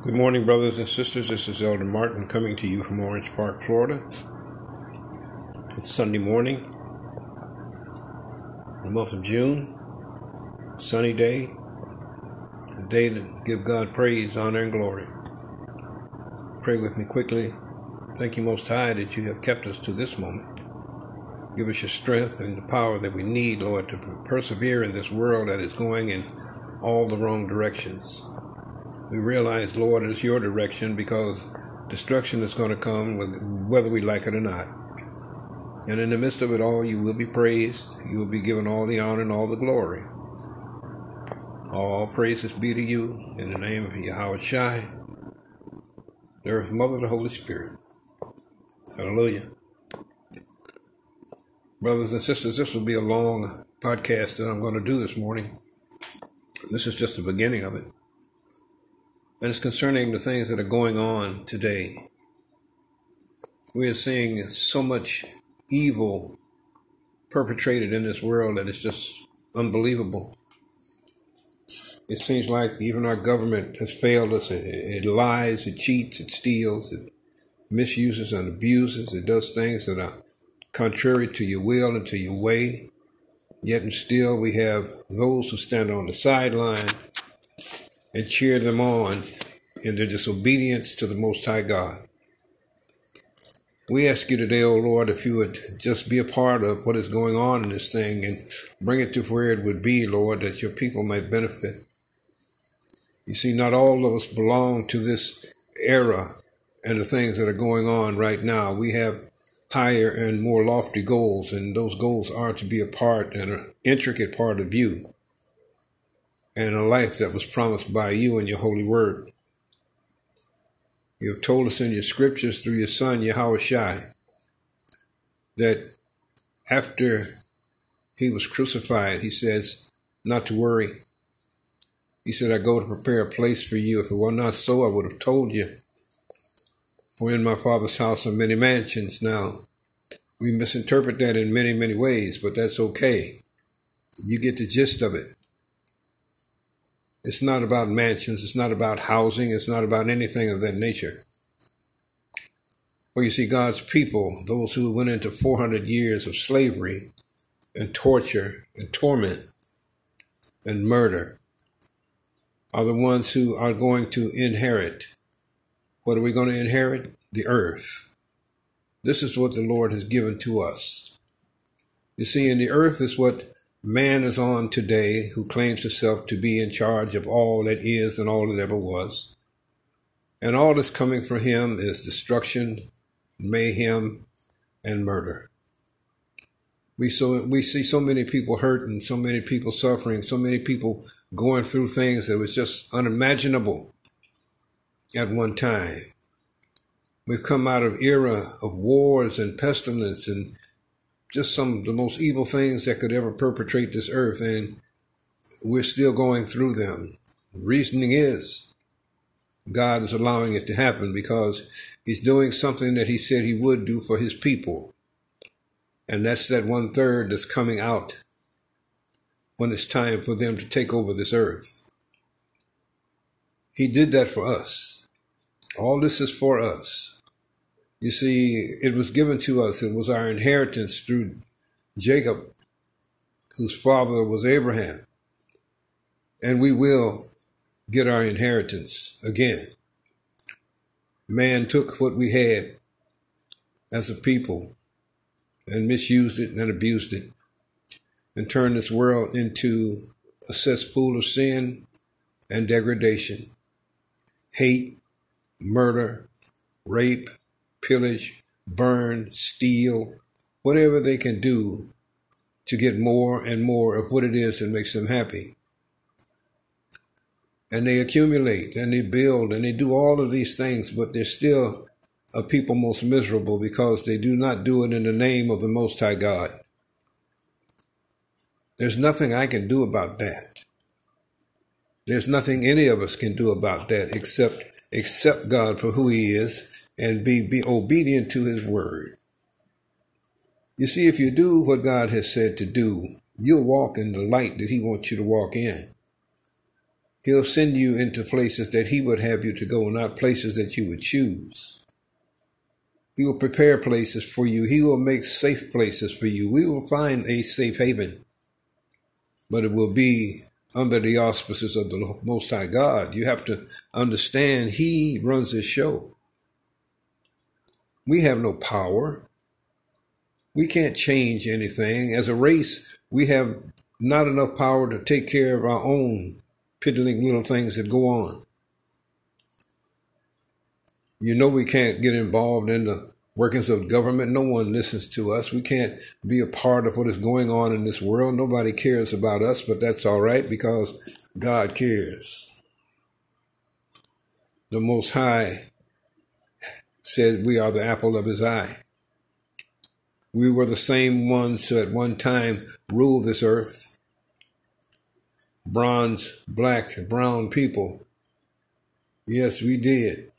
Good morning, brothers and sisters. This is Elder Martin coming to you from Orange Park, Florida. It's Sunday morning, the month of June, sunny day, a day to give God praise, honor, and glory. Pray with me quickly. Thank you, Most High, that you have kept us to this moment. Give us your strength and the power that we need, Lord, to persevere in this world that is going in all the wrong directions. We realize, Lord, it's your direction because destruction is going to come whether we like it or not. And in the midst of it all, you will be praised. You will be given all the honor and all the glory. All praises be to you in the name of Yahweh Shai, the earth mother of the Holy Spirit. Hallelujah. Brothers and sisters, this will be a long podcast that I'm going to do this morning. This is just the beginning of it and it's concerning the things that are going on today. We are seeing so much evil perpetrated in this world that it's just unbelievable. It seems like even our government has failed us. It, it lies, it cheats, it steals, it misuses and abuses, it does things that are contrary to your will and to your way. Yet and still we have those who stand on the sideline and cheer them on in their disobedience to the Most High God. We ask you today, O oh Lord, if you would just be a part of what is going on in this thing and bring it to where it would be, Lord, that your people might benefit. You see, not all of us belong to this era and the things that are going on right now. We have higher and more lofty goals, and those goals are to be a part and an intricate part of you and a life that was promised by you in your holy word. You have told us in your scriptures through your son, Yahweh Shai, that after he was crucified, he says, not to worry. He said, I go to prepare a place for you. If it were not so, I would have told you. For in my father's house are many mansions. Now, we misinterpret that in many, many ways, but that's okay. You get the gist of it. It's not about mansions. It's not about housing. It's not about anything of that nature. Well, you see, God's people, those who went into 400 years of slavery and torture and torment and murder, are the ones who are going to inherit. What are we going to inherit? The earth. This is what the Lord has given to us. You see, in the earth is what man is on today who claims himself to be in charge of all that is and all that ever was. And all that's coming for him is destruction, mayhem, and murder. We so we see so many people hurting, so many people suffering, so many people going through things that was just unimaginable at one time. We've come out of era of wars and pestilence and just some of the most evil things that could ever perpetrate this earth, and we're still going through them. Reasoning is God is allowing it to happen because He's doing something that He said He would do for His people. And that's that one third that's coming out when it's time for them to take over this earth. He did that for us. All this is for us. You see, it was given to us. It was our inheritance through Jacob, whose father was Abraham. And we will get our inheritance again. Man took what we had as a people and misused it and abused it and turned this world into a cesspool of sin and degradation, hate, murder, rape, pillage, burn, steal, whatever they can do to get more and more of what it is that makes them happy. And they accumulate and they build and they do all of these things, but they're still a people most miserable because they do not do it in the name of the Most High God. There's nothing I can do about that. There's nothing any of us can do about that except accept God for who He is and be, be obedient to his word. You see, if you do what God has said to do, you'll walk in the light that he wants you to walk in. He'll send you into places that He would have you to go, not places that you would choose. He will prepare places for you. He will make safe places for you. We will find a safe haven, but it will be under the auspices of the Most High God. You have to understand He runs His show. We have no power. We can't change anything. As a race, we have not enough power to take care of our own piddling little things that go on. You know, we can't get involved in the workings of government. No one listens to us. We can't be a part of what is going on in this world. Nobody cares about us, but that's all right because God cares. The Most High said we are the apple of his eye. We were the same ones who at one time ruled this earth. Bronze, black, brown people. Yes, we did.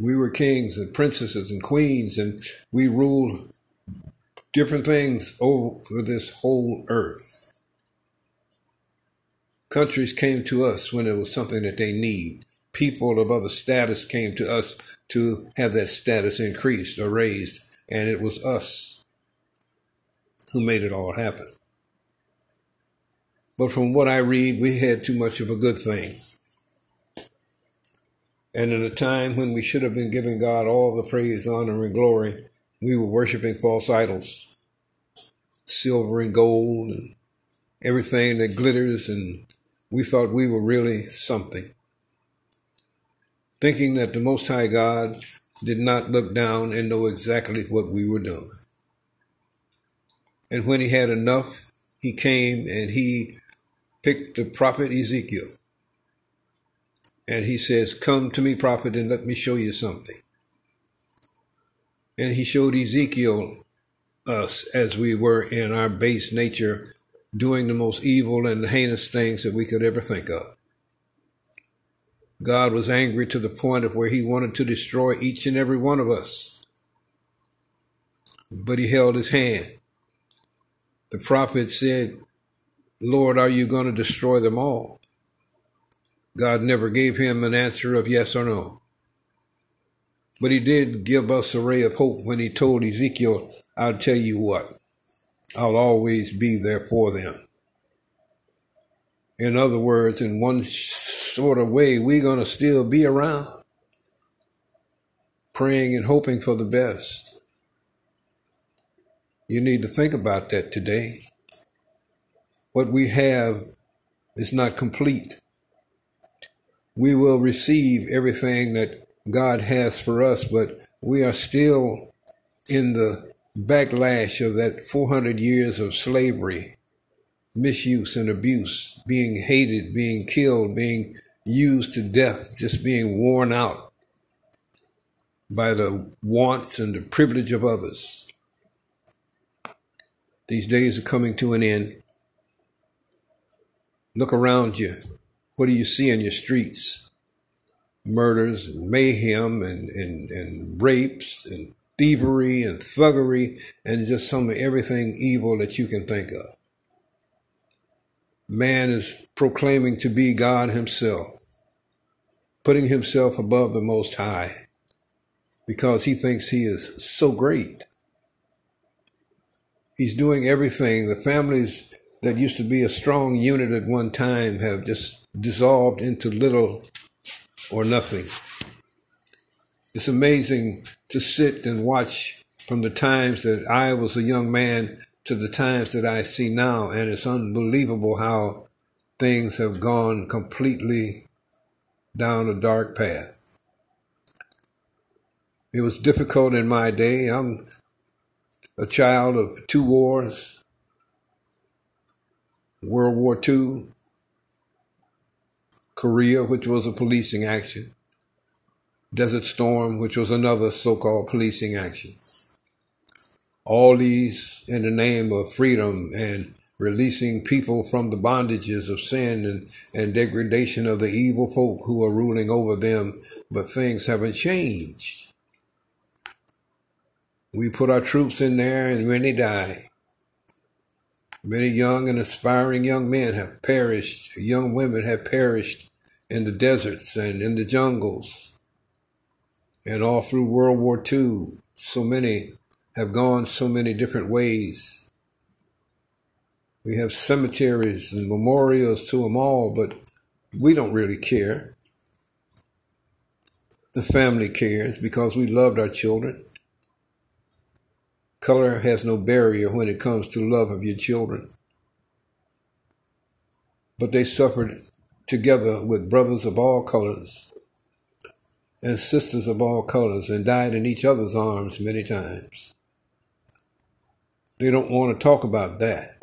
We were kings and princesses and queens, and we ruled different things over this whole earth. Countries came to us when it was something that they need. People of other status came to us to have that status increased or raised, and it was us who made it all happen. But from what I read, we had too much of a good thing. And in a time when we should have been giving God all the praise, honor, and glory, we were worshiping false idols, silver and gold, and everything that glitters, and we thought we were really something. Thinking that the Most High God did not look down and know exactly what we were doing. And when he had enough, he came and he picked the prophet Ezekiel and he says, Come to me, prophet, and let me show you something. And he showed Ezekiel us as we were in our base nature, doing the most evil and heinous things that we could ever think of. God was angry to the point of where he wanted to destroy each and every one of us. But he held his hand. The prophet said, Lord, are you going to destroy them all? God never gave him an answer of yes or no. But he did give us a ray of hope when he told Ezekiel, I'll tell you what, I'll always be there for them. In other words, in one sort of way, we're going to still be around, praying and hoping for the best. You need to think about that today. What we have is not complete we will receive everything that God has for us, but we are still in the backlash of that 400 years of slavery, misuse and abuse, being hated, being killed, being used to death, just being worn out by the wants and the privilege of others. These days are coming to an end. Look around you. What do you see in your streets? Murders and mayhem and, and, and rapes and thievery and thuggery and just some of everything evil that you can think of. Man is proclaiming to be God himself, putting himself above the Most High because he thinks he is so great. He's doing everything. The families that used to be a strong unit at one time have just dissolved into little or nothing. It's amazing to sit and watch from the times that I was a young man to the times that I see now, and it's unbelievable how things have gone completely down a dark path. It was difficult in my day. I'm a child of two wars World War II, Korea, which was a policing action, Desert Storm, which was another so called policing action. All these in the name of freedom and releasing people from the bondages of sin and, and degradation of the evil folk who are ruling over them, but things haven't changed. We put our troops in there and many die. Many young and aspiring young men have perished, young women have perished in the deserts and in the jungles and all through World War II. So many have gone so many different ways. We have cemeteries and memorials to them all, but we don't really care. The family cares because we loved our children. Color has no barrier when it comes to love of your children. But they suffered together with brothers of all colors and sisters of all colors and died in each other's arms many times. They don't want to talk about that.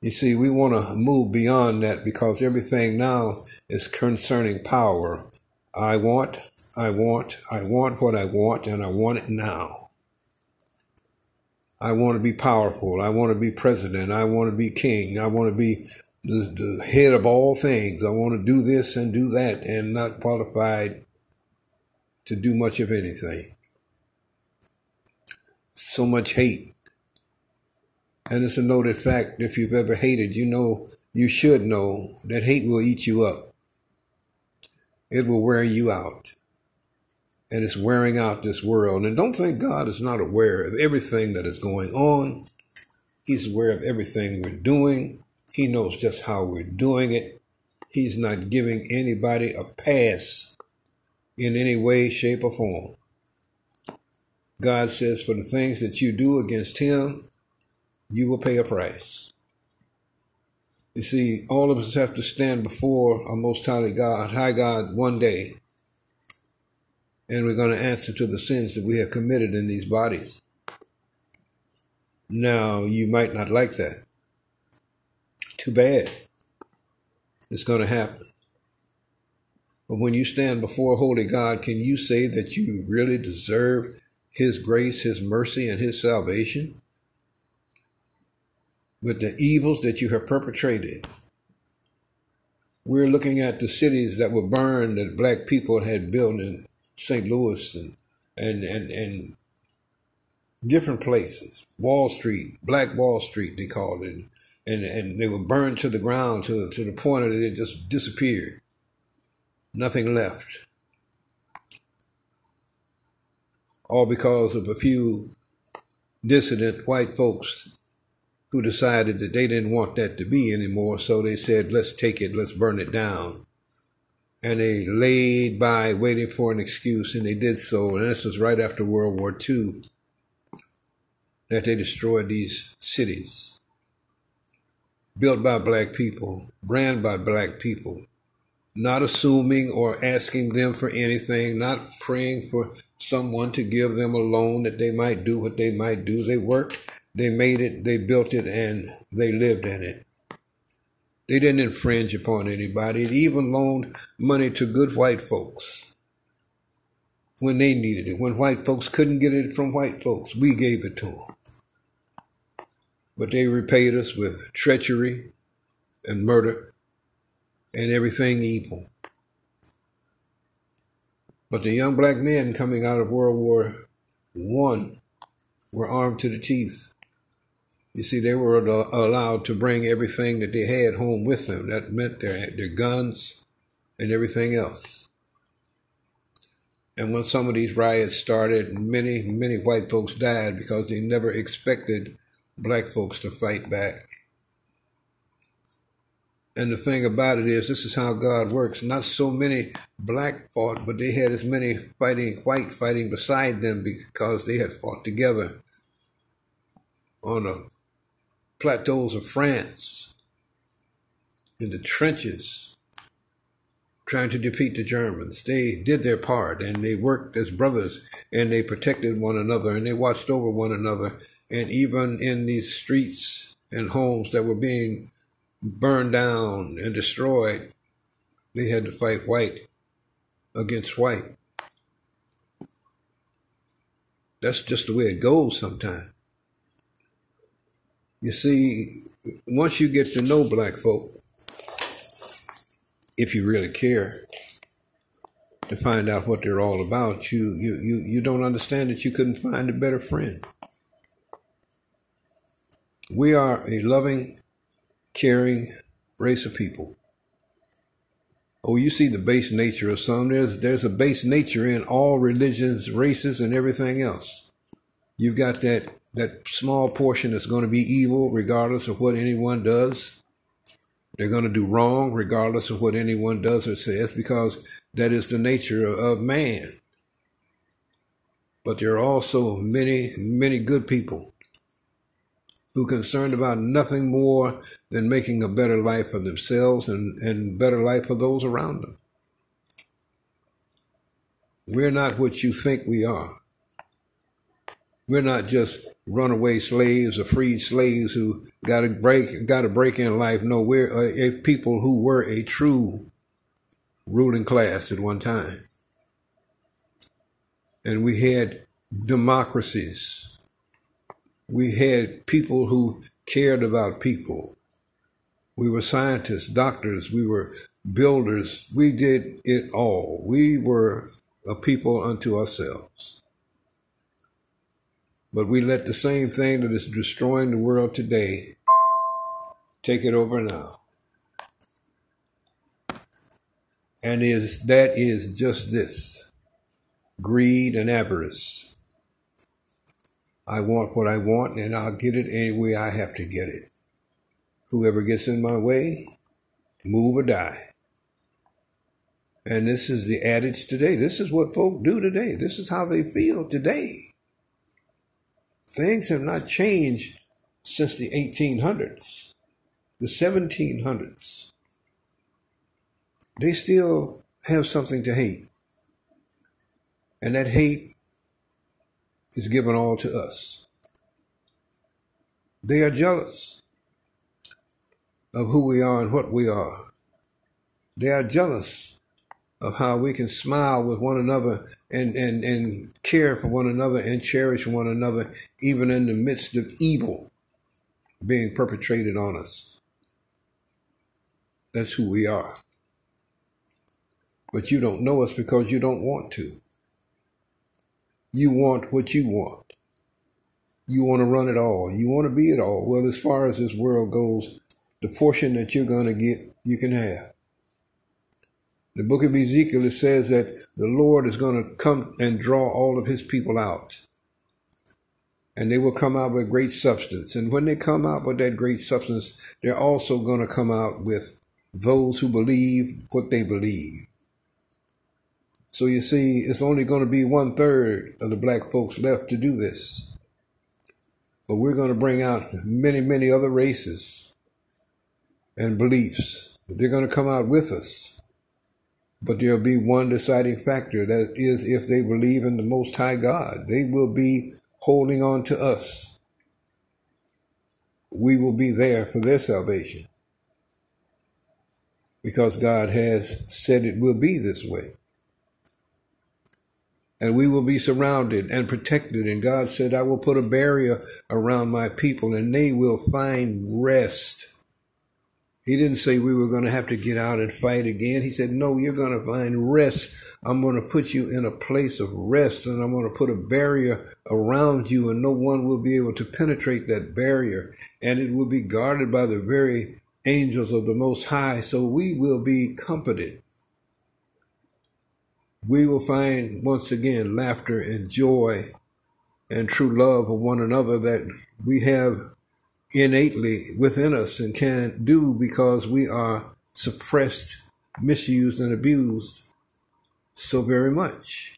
You see, we want to move beyond that because everything now is concerning power. I want, I want, I want what I want, and I want it now. I want to be powerful. I want to be president. I want to be king. I want to be the, the head of all things. I want to do this and do that and not qualified to do much of anything. So much hate. And it's a noted fact if you've ever hated, you know, you should know that hate will eat you up. It will wear you out. And it's wearing out this world. And don't think God is not aware of everything that is going on. He's aware of everything we're doing. He knows just how we're doing it. He's not giving anybody a pass in any way, shape, or form. God says, for the things that you do against Him, you will pay a price. You see, all of us have to stand before our most high God, high God, one day, and we're going to answer to the sins that we have committed in these bodies. Now, you might not like that. Too bad. It's going to happen. But when you stand before holy God, can you say that you really deserve His grace, His mercy, and His salvation? With the evils that you have perpetrated. We're looking at the cities that were burned that black people had built in St. Louis and, and, and, and different places. Wall Street, Black Wall Street, they called it and, and they were burned to the ground to, to the point that it just disappeared. Nothing left. All because of a few dissident white folks who decided that they didn't want that to be anymore, so they said, let's take it, let's burn it down. And they laid by waiting for an excuse, and they did so. And this was right after World War II that they destroyed these cities built by black people, ran by black people, not assuming or asking them for anything, not praying for someone to give them a loan that they might do what they might do. They worked, they made it, they built it, and they lived in it. They didn't infringe upon anybody. They even loaned money to good white folks when they needed it. When white folks couldn't get it from white folks, we gave it to them but they repaid us with treachery and murder and everything evil. But the young black men coming out of World War One were armed to the teeth. You see, they were allowed to bring everything that they had home with them. That meant their, their guns and everything else. And when some of these riots started, many, many white folks died because they never expected black folks to fight back. And the thing about it is, this is how God works. Not so many black fought, but they had as many fighting white fighting beside them because they had fought together on the plateaus of France, in the trenches, trying to defeat the Germans. They did their part and they worked as brothers and they protected one another and they watched over one another and even in these streets and homes that were being burned down and destroyed, they had to fight white against white. That's just the way it goes sometimes. You see, once you get to know black folk, if you really care to find out what they're all about, you you you, you don't understand that you couldn't find a better friend. We are a loving, caring race of people. Oh, you see the base nature of some. There's there's a base nature in all religions, races, and everything else. You've got that that small portion that's going to be evil regardless of what anyone does. They're going to do wrong regardless of what anyone does or says because that is the nature of man. But there are also many, many good people who are concerned about nothing more than making a better life for themselves and, and better life for those around them. We're not what you think we are. We're not just runaway slaves or freed slaves who got to break got to break in life. No, we're a, a people who were a true ruling class at one time, and we had democracies. We had people who cared about people. We were scientists, doctors, we were builders. We did it all. We were a people unto ourselves. But we let the same thing that is destroying the world today take it over now. And is that is just this greed and avarice. I want what I want and I'll get it any way I have to get it. Whoever gets in my way, move or die. And this is the adage today. This is what folk do today. This is how they feel today. Things have not changed since the 1800s, the 1700s. They still have something to hate. And that hate is given all to us. They are jealous of who we are and what we are. They are jealous of how we can smile with one another and, and, and care for one another and cherish one another, even in the midst of evil being perpetrated on us. That's who we are. But you don't know us because you don't want to. You want what you want. You want to run it all. You want to be it all. Well, as far as this world goes, the portion that you're going to get, you can have the book of Ezekiel, it says that the Lord is going to come and draw all of his people out. And they will come out with great substance. And when they come out with that great substance, they're also going to come out with those who believe what they believe. So you see, it's only going to be one third of the black folks left to do this. But we're going to bring out many, many other races and beliefs. They're going to come out with us. But there'll be one deciding factor that is if they believe in the Most High God, they will be holding on to us. We will be there for their salvation because God has said it will be this way. And we will be surrounded and protected. And God said, I will put a barrier around my people and they will find rest he didn't say we were going to have to get out and fight again. He said, No, you're going to find rest. I'm going to put you in a place of rest and I'm going to put a barrier around you, and no one will be able to penetrate that barrier. And it will be guarded by the very angels of the Most High. So we will be comforted. We will find once again laughter and joy and true love of one another that we have innately within us and can't do because we are suppressed, misused, and abused so very much.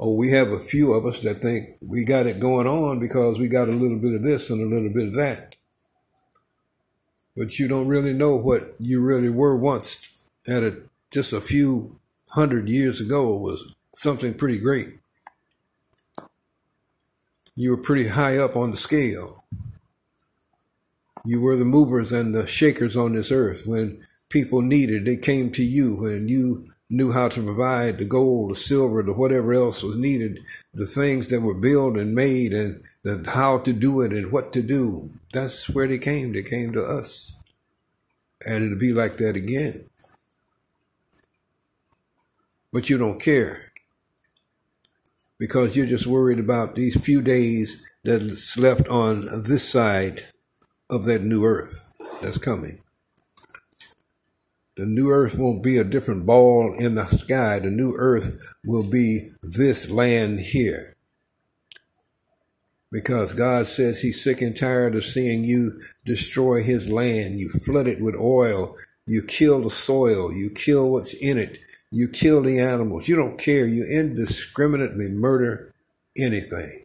Oh, we have a few of us that think we got it going on because we got a little bit of this and a little bit of that. But you don't really know what you really were once at a, just a few hundred years ago was something pretty great you were pretty high up on the scale. You were the movers and the shakers on this earth. When people needed, they came to you and you knew how to provide the gold, the silver, the whatever else was needed, the things that were built and made and the, how to do it and what to do. That's where they came. They came to us. And it'll be like that again. But you don't care because you're just worried about these few days that's left on this side of that new earth that's coming. The new earth won't be a different ball in the sky. The new earth will be this land here. Because God says he's sick and tired of seeing you destroy his land. You flood it with oil. You kill the soil. You kill what's in it. You kill the animals. You don't care. You indiscriminately murder anything.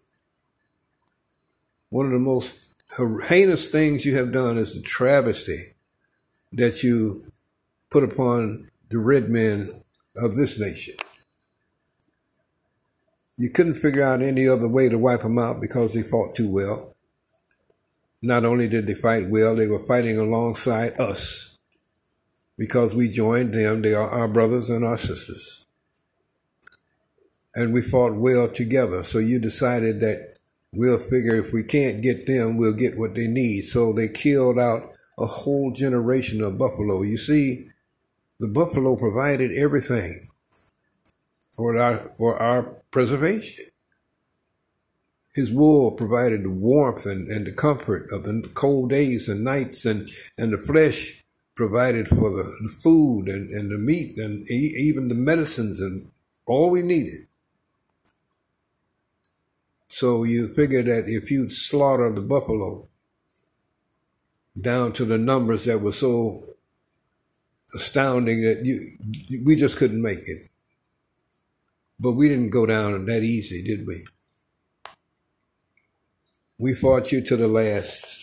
One of the most heinous things you have done is the travesty that you put upon the red men of this nation. You couldn't figure out any other way to wipe them out because they fought too well. Not only did they fight well, they were fighting alongside us because we joined them. They are our brothers and our sisters. And we fought well together. So you decided that we'll figure if we can't get them, we'll get what they need. So they killed out a whole generation of buffalo. You see, the buffalo provided everything for our, for our preservation. His wool provided the warmth and, and the comfort of the cold days and nights, and, and the flesh provided for the, food and, and the meat and e- even the medicines and all we needed. So you figure that if you slaughter the buffalo down to the numbers that were so astounding that you we just couldn't make it. But we didn't go down that easy, did we? We fought you to the last.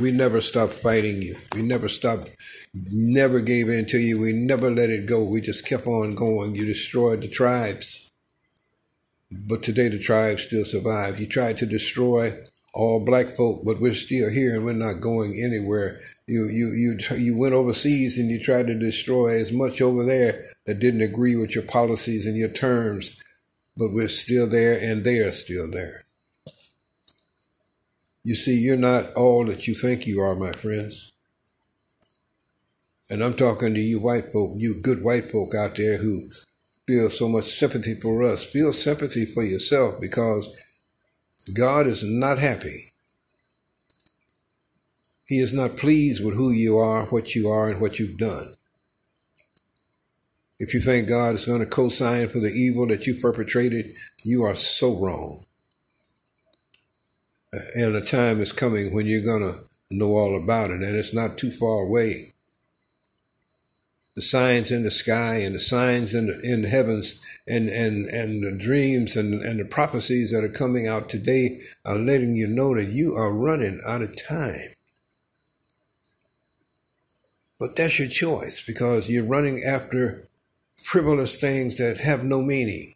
We never stopped fighting you. We never stopped, never gave in to you. We never let it go. We just kept on going. You destroyed the tribes. But today the tribes still survive. You tried to destroy all black folk, but we're still here and we're not going anywhere. You you you you went overseas and you tried to destroy as much over there that didn't agree with your policies and your terms, but we're still there and they are still there. You see, you're not all that you think you are, my friends. And I'm talking to you white folk, you good white folk out there who feel so much sympathy for us. Feel sympathy for yourself because God is not happy. He is not pleased with who you are, what you are, and what you've done. If you think God is going to co sign for the evil that you perpetrated, you are so wrong. And a time is coming when you're going to know all about it, and it's not too far away the signs in the sky and the signs in the, in the heavens and, and, and the dreams and, and the prophecies that are coming out today are letting you know that you are running out of time. But that's your choice because you're running after frivolous things that have no meaning.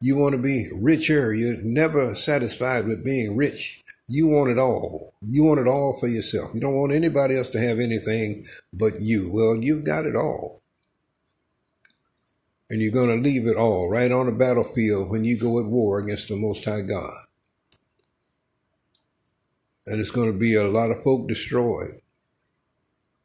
You want to be richer. You're never satisfied with being rich. You want it all. You want it all for yourself. You don't want anybody else to have anything but you. Well, you've got it all. And you're going to leave it all right on the battlefield when you go at war against the Most High God. And it's going to be a lot of folk destroyed.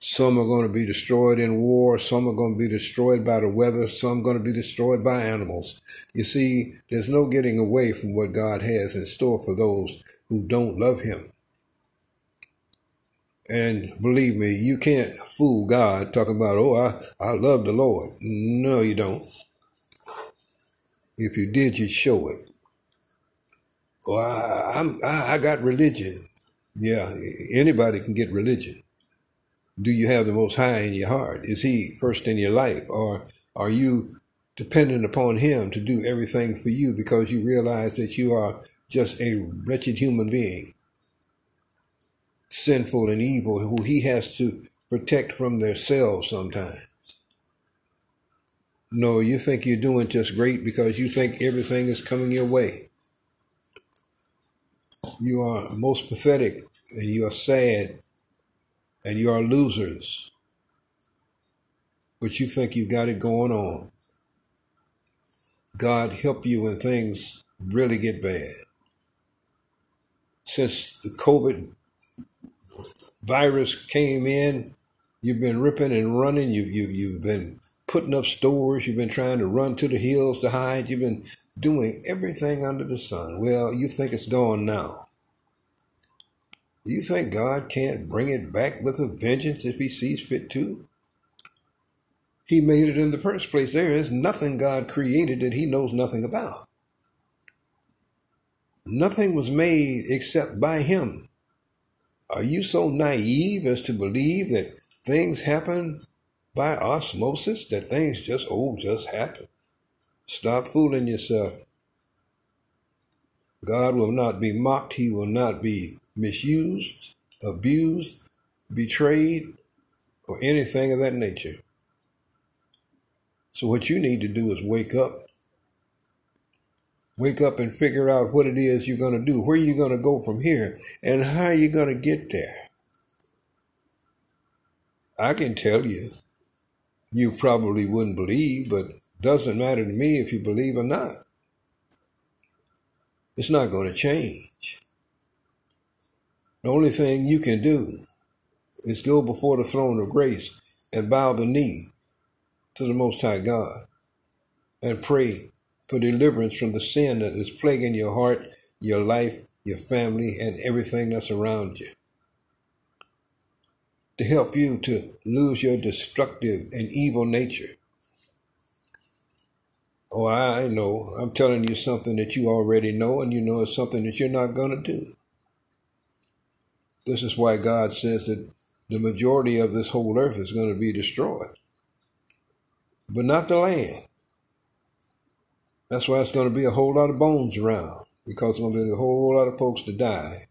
Some are going to be destroyed in war. Some are going to be destroyed by the weather. Some are going to be destroyed by animals. You see, there's no getting away from what God has in store for those who don't love him. And believe me, you can't fool God talking about, oh, I, I love the Lord. No, you don't. If you did, you'd show it. Well, I, I, I got religion. Yeah, anybody can get religion. Do you have the Most High in your heart? Is He first in your life? Or are you dependent upon Him to do everything for you because you realize that you are just a wretched human being, sinful and evil, who he has to protect from themselves sometimes. No, you think you're doing just great because you think everything is coming your way. You are most pathetic and you are sad and you are losers. But you think you've got it going on. God help you when things really get bad since the COVID virus came in, you've been ripping and running. You, you, you've been putting up stores. You've been trying to run to the hills to hide. You've been doing everything under the sun. Well, you think it's gone now. Do you think God can't bring it back with a vengeance if he sees fit to? He made it in the first place. There is nothing God created that he knows nothing about. Nothing was made except by him. Are you so naive as to believe that things happen by osmosis, that things just, oh, just happen? Stop fooling yourself. God will not be mocked. He will not be misused, abused, betrayed, or anything of that nature. So, what you need to do is wake up. Wake up and figure out what it is you're going to do, where you're going to go from here, and how you're going to get there. I can tell you, you probably wouldn't believe, but doesn't matter to me if you believe or not. It's not going to change. The only thing you can do is go before the throne of grace and bow the knee to the Most High God and pray for deliverance from the sin that is plaguing your heart, your life, your family, and everything that's around you. To help you to lose your destructive and evil nature. Oh, I know. I'm telling you something that you already know, and you know it's something that you're not going to do. This is why God says that the majority of this whole earth is going to be destroyed, but not the land. That's why it's going to be a whole lot of bones around, because there's going to be a whole lot of folks to die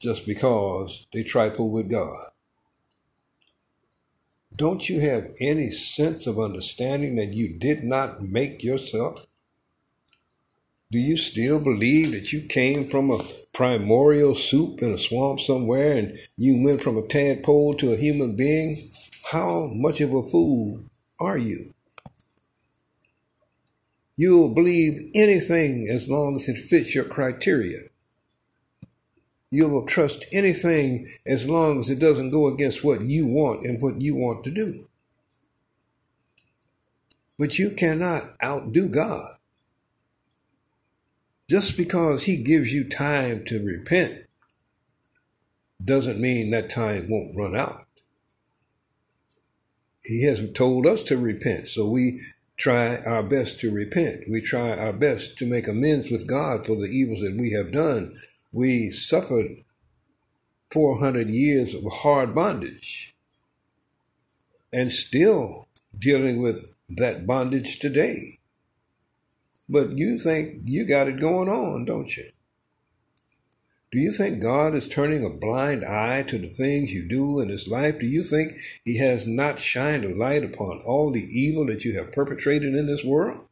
just because they trifle with God. Don't you have any sense of understanding that you did not make yourself? Do you still believe that you came from a primordial soup in a swamp somewhere and you went from a tadpole to a human being? How much of a fool are you? You'll believe anything as long as it fits your criteria. You will trust anything as long as it doesn't go against what you want and what you want to do. But you cannot outdo God. Just because he gives you time to repent doesn't mean that time won't run out. He has told us to repent, so we try our best to repent. We try our best to make amends with God for the evils that we have done. We suffered 400 years of hard bondage and still dealing with that bondage today. But you think you got it going on, don't you? Do you think God is turning a blind eye to the things you do in His life? Do you think He has not shined a light upon all the evil that you have perpetrated in this world?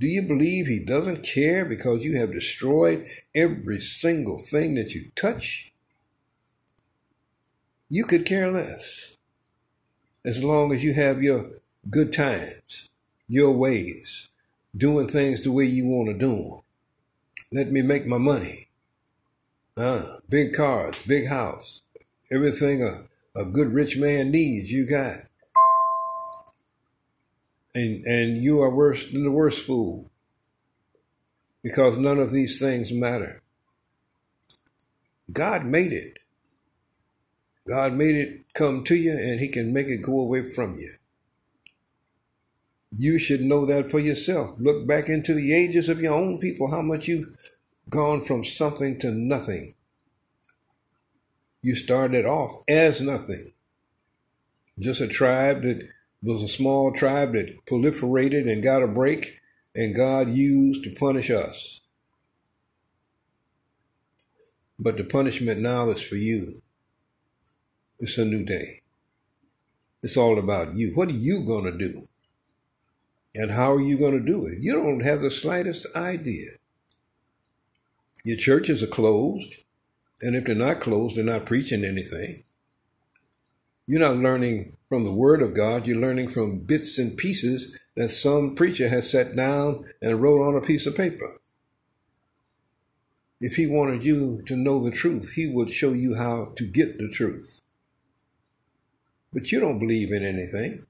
Do you believe He doesn't care because you have destroyed every single thing that you touch? You could care less as long as you have your good times your ways, doing things the way you want to do them. Let me make my money. Uh, big cars, big house, everything a, a good rich man needs, you got. And, and you are worse than the worst fool because none of these things matter. God made it. God made it come to you and he can make it go away from you. You should know that for yourself. Look back into the ages of your own people, how much you've gone from something to nothing. You started off as nothing. Just a tribe that was a small tribe that proliferated and got a break, and God used to punish us. But the punishment now is for you. It's a new day. It's all about you. What are you going to do? And how are you going to do it? You don't have the slightest idea. Your churches are closed. And if they're not closed, they're not preaching anything. You're not learning from the Word of God. You're learning from bits and pieces that some preacher has sat down and wrote on a piece of paper. If he wanted you to know the truth, he would show you how to get the truth. But you don't believe in anything.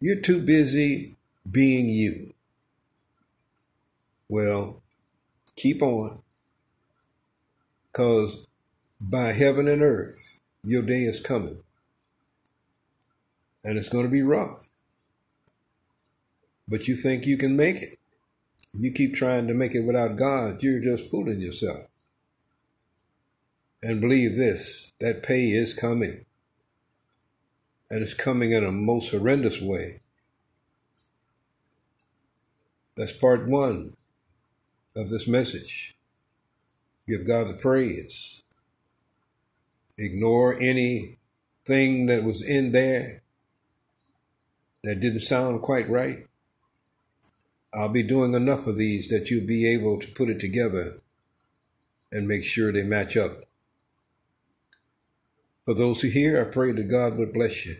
You're too busy being you. Well, keep on. Because by heaven and earth, your day is coming. And it's going to be rough. But you think you can make it. You keep trying to make it without God, you're just fooling yourself. And believe this that pay is coming. And it's coming in a most horrendous way. That's part one of this message. Give God the praise. Ignore anything that was in there that didn't sound quite right. I'll be doing enough of these that you'll be able to put it together and make sure they match up. For those who hear, I pray that God would bless you.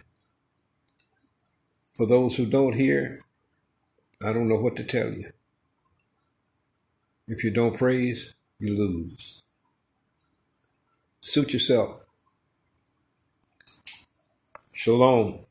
For those who don't hear, I don't know what to tell you. If you don't praise, you lose. Suit yourself. Shalom.